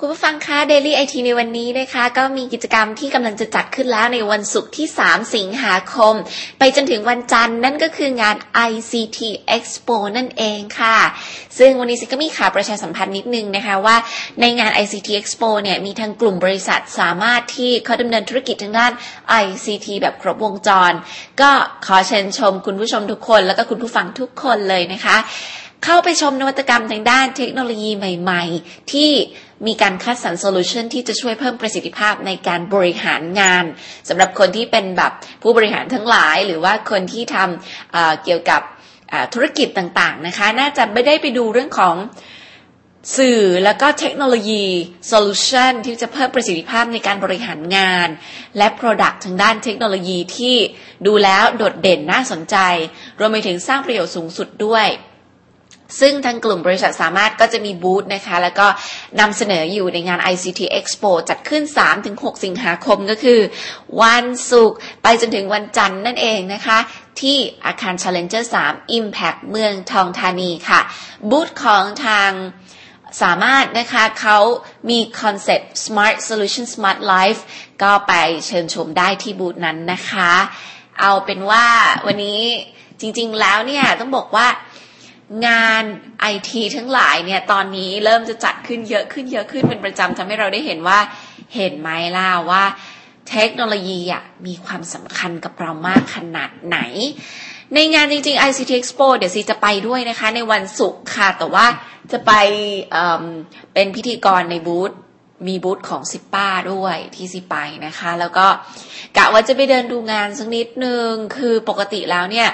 คุณผู้ฟังคะ Daily IT ในวันนี้นะคะ ก็มีกิจกรรมที่กำลังจะจัดขึ้นแล้วในวันศุกร์ที่ 3 สิงหาคม ไปจนถึงวันจันทร์นั่นก็คืองาน ICT Expo นั่นเองค่ะ ซึ่งวันนี้ซิก็มีข่าวประชาสัมพันธ์นิดนึงนะคะว่าในงาน ICT Expo เนี่ยมีทางกลุ่มบริษัทสามารถที่เขาดำเนินธุรกิจทางด้าน ICT แบบครบวงจร ก็ขอเชิญชมคุณผู้ชมทุกคน แล้วก็คุณผู้ฟังทุกคนเลยนะคะ เข้าไปชมนวัตกรรมทางด้านเทคโนโลยีใหม่ ๆ ที่ มีการคัดสรรโซลูชันที่จะช่วยเพิ่มประสิทธิภาพในการบริหารงานสำหรับคนที่เป็นแบบผู้บริหารทั้งหลาย หรือว่าคนที่ทำเกี่ยวกับธุรกิจต่างๆนะคะ น่าจะไม่ได้ไปดูเรื่องของสื่อแล้วก็เทคโนโลยีโซลูชันที่จะเพิ่มประสิทธิภาพในการบริหารงาน และ Product ทางด้านเทคโนโลยีที่ดูแล้วโดดเด่นน่าสนใจ รวมไปถึงสร้างประโยชน์สูงสุดด้วย ซึ่งทางกลุ่มบริษัทสามารถก็จะมีบูธนะคะ แล้วก็นำเสนออยู่ในงาน ICT Expo จัดขึ้น 3-6 สิงหาคมก็คือ วันศุกร์ไปจนถึงวันจันทร์นั่นเองนะคะ ที่อาคาร Challenger 3 Impact เมืองทองธานีค่ะ บูธของทางสามารถนะคะเขามีคอนเซ็ปต์ Smart Solution Smart Life ก็ไปเชิญชมได้ที่บูธนั้นนะคะ เอาเป็นว่าวันนี้จริง ๆ แล้วเนี่ยต้องบอกว่า งานไอทีทั้งหลายเนี่ยตอนนี้เริ่มจะจัดขึ้นเยอะขึ้นเยอะขึ้นเป็นประจำทำให้เราได้เห็นว่าเห็นไหมล่ะว่าเทคโนโลยีอะมีความสำคัญกับเรามากขนาดไหน ในงานจริงๆ ICT Expo เดี๋ยวซีจะไปด้วยนะคะ ในวันศุกร์ค่ะ แต่ว่าจะไปเเป็นพิธีกรในบูธมีบูธของซิปป้าด้วยที่ซีไปนะคะ แล้วก็กะว่าจะไปเดินดูงานสักนิดนึง คือปกติแล้วเนี่ย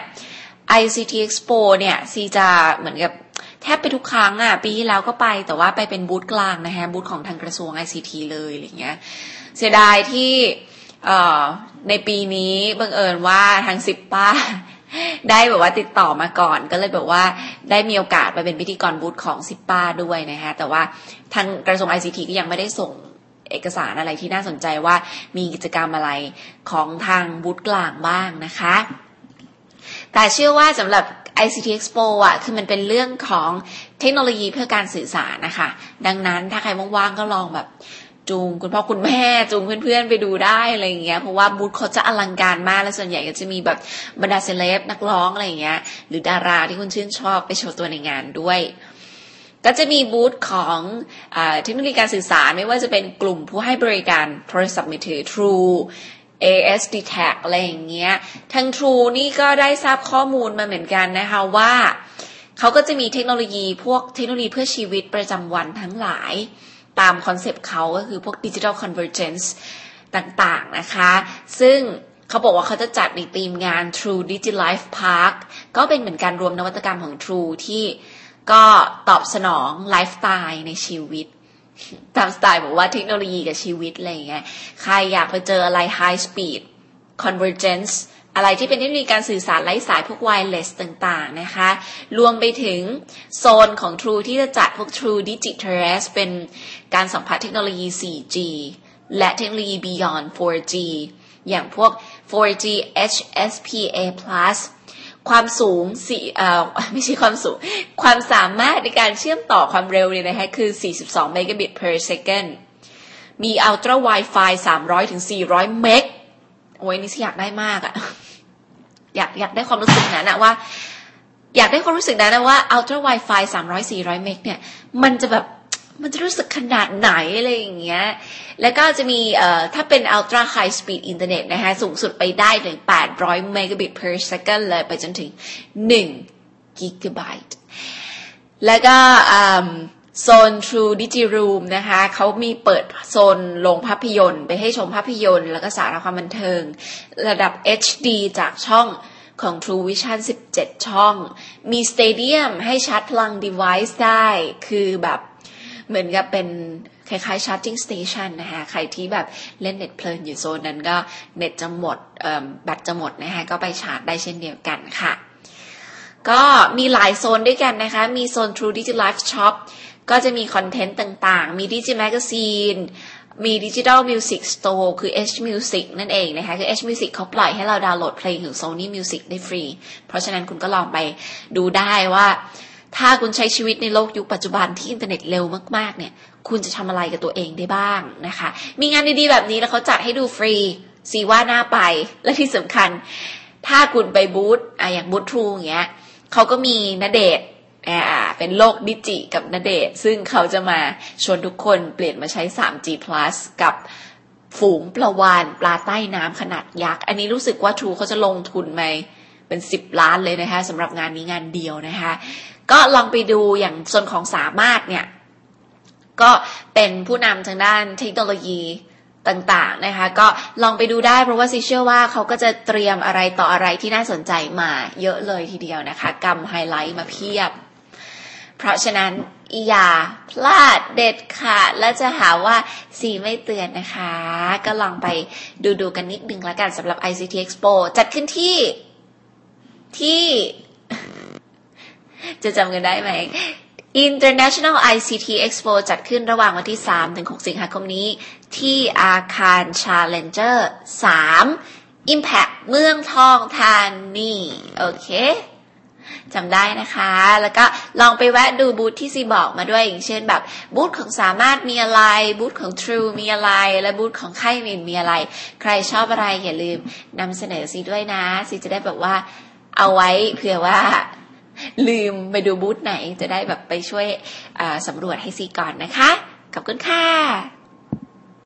ICT Expo เนี่ยซีจะเหมือนกับแทบไปทุกครั้งอะ ปีที่แล้วก็ไปแต่ว่าไปเป็นบูธกลางนะฮะบูธของทางกระทรวง ICT เลยอะไรเงี้ย เสียดายที่ในปีนี้บังเอิญว่าทางสิบป้าได้แบบว่าติดต่อมาก่อน ก็เลยแบบว่าได้มีโอกาสไปเป็นพิธีกรบูธของสิบป้าด้วยนะฮะแต่ว่าทางกระทรวง ICT ก็ยังไม่ได้ส่งเอกสารอะไรที่น่าสนใจว่ามีกิจกรรมอะไรของทางบูธกลางบ้างนะคะ แต่เชื่อว่าสำหรับ ICT Expo อะคือมันเป็นเรื่องของเทคโนโลยีเพื่อการสื่อสารนะคะ ดังนั้นถ้าใครว่างๆก็ลองแบบจูงคุณพ่อคุณแม่จูงเพื่อนๆไปดูได้อะไรอย่างเงี้ยเพราะว่าบูธเขาจะอลังการมากและส่วนใหญ่ก็จะมีแบบบรรดาเซเลบนักร้องอะไรอย่างเงี้ย หรือดาราที่คุณชื่นชอบไปโชว์ตัวในงานด้วย ก็จะมีบูธของเทคโนโลยีการสื่อสารไม่ว่าจะเป็นกลุ่มผู้ให้บริการโทรศัพท์มือถือ True AIS DTAC อะไรอย่างเงี้ย ทาง True นี่ก็ได้ทราบข้อมูลมาเหมือนกันนะคะว่าเขาก็จะมีเทคโนโลยีพวกเทคโนโลยีเพื่อชีวิตประจำวันทั้งหลายตามคอนเซปต์เขาก็คือพวก Digital Convergence ต่างๆนะคะ ซึ่งเขาบอกว่าเขาจะจัดในธีมงาน True Digital Life Park ก็เป็นเหมือนการรวมนวัตกรรมของ True ที่ก็ตอบสนองไลฟ์สไตล์ในชีวิต ตามสไตล์บอกว่าเทคโนโลยีกับชีวิตอะไรเงี้ยใครอยากไปเจออะไร high speed convergence อะไรที่เป็นเทคโนโลยีการสื่อสารไร้สายพวก wireless ต่างๆนะคะ รวมไปถึงโซนของ True ที่จะจัดพวก True Digital เป็นการสัมผัสเทคโนโลยี 4G และเทคโนโลยี beyond 4G อย่างพวก 4G HSPA+ ความสูงสี่เอ่อไม่ใช่ความสูง ความสามารถในการเชื่อมต่อความเร็วเนี่ยนะคะคือ 42 เมกะบิต per second มี Ultra Wi-Fi 300ถึง400 เมกโอ้ยนี่อยากได้มากอะอยากอยากได้ความรู้สึกนั้นอะว่า อยากได้ความรู้สึกนั้นนะว่า Ultra Wi-Fi 300 400 เมกเนี่ย มันจะแบบ มันจะรู้สึกขนาดไหนอะไรอย่างเงี้ย แล้วก็จะมีเอ่อถ้าเป็น ultra high speed internet นะคะสูงสุดไปได้ถึง 800 megabit per second เลยไปจนถึง 1 gigabyte แล้วก็โซน True Digi Room นะคะเขามีเปิดโซนโรงภาพยนตร์ ไปให้ชมภาพยนตร์ แล้วก็สาระความบันเทิง ระดับ HD จากช่องของ True Vision 17 ช่อง มีสเตเดียมให้ชาร์จพลัง device ได้ คือแบบ เหมือนกับเป็นคล้ายๆ charging station นะคะใครที่แบบเล่นเน็ตเพลินอยู่โซนนั้นก็เน็ตจะหมดแบตจะหมดนะคะก็ไปชาร์จได้เช่นเดียวกันค่ะ ก็มีหลายโซนด้วยกันนะคะ มีโซน True Digital Life Shop ก็จะมีคอนเทนต์ต่างๆ มี Digi Magazine มี Digital Music Store คือ H Music นั่นเองนะคะ คือ H Music เขาปล่อยให้เราดาวน์โหลดเพลงของ Sony Music ได้ฟรี เพราะฉะนั้นคุณก็ลองไปดูได้ว่า ถ้าคุณใช้ชีวิตในโลกยุคปัจจุบันที่อินเทอร์เน็ตเร็วมากๆเนี่ย คุณจะทำอะไรกับตัวเองได้บ้างนะคะ มีงานดีๆแบบนี้แล้วเขาจัดให้ดูฟรีซีว่าน่าไปและที่สำคัญ ถ้าคุณไปบูธอะอย่างบูธทรูอย่างเงี้ยเขาก็มีณเดชน์อ่าเป็นโลกดิจิกับณเดชน์ซึ่งเขาจะมาชวนทุกคนเปลี่ยนมาใช้ 3G plus กับฝูงปลาวานปลาใต้น้ำขนาดยักษ์ อันนี้รู้สึกว่าทรูเขาจะลงทุนไป เป็นสิบล้านเลยนะคะสำหรับงานนี้งานเดียวนะคะก็ลองไปดูอย่างส่วนของสามารถเนี่ยก็เป็นผู้นำทางด้านเทคโนโลยีต่างๆนะคะก็ลองไปดูได้เพราะว่าซิเชื่อว่าเขาก็จะเตรียมอะไรต่ออะไรที่น่าสนใจมาเยอะเลยทีเดียวนะคะกำไฮไลท์มาเพียบ เพราะฉะนั้นอย่าพลาดเด็ดขาดและจะหาว่าสีไม่เตือนนะคะ ก็ลองไปดูดูกันนิดนึงแล้วกันสำหรับ ICT Expo จัดขึ้นที่ ที่จะจำกันได้ไหม International ICT Expo จัดขึ้นระหว่างวันที่3ถึง6สิงหาคมนี้ ที่อาคาร Challenger 3 Impact เมืองทองธานี โอเคจำได้นะคะ แล้วก็ลองไปแวะดูบูธที่ซีบอกมาด้วย อย่างเช่นแบบบูธของสามารถมีอะไร บูธของ True มีอะไร และบูธของค่ายมินมีอะไร ใครชอบอะไรอย่าลืมนำเสนอซีด้วยนะ ซีจะได้แบบว่า เอาไว้เผื่อว่าลืมไปดูบูธไหนจะได้แบบไปช่วยสำรวจให้ซีก่อนนะคะ ขอบคุณค่ะ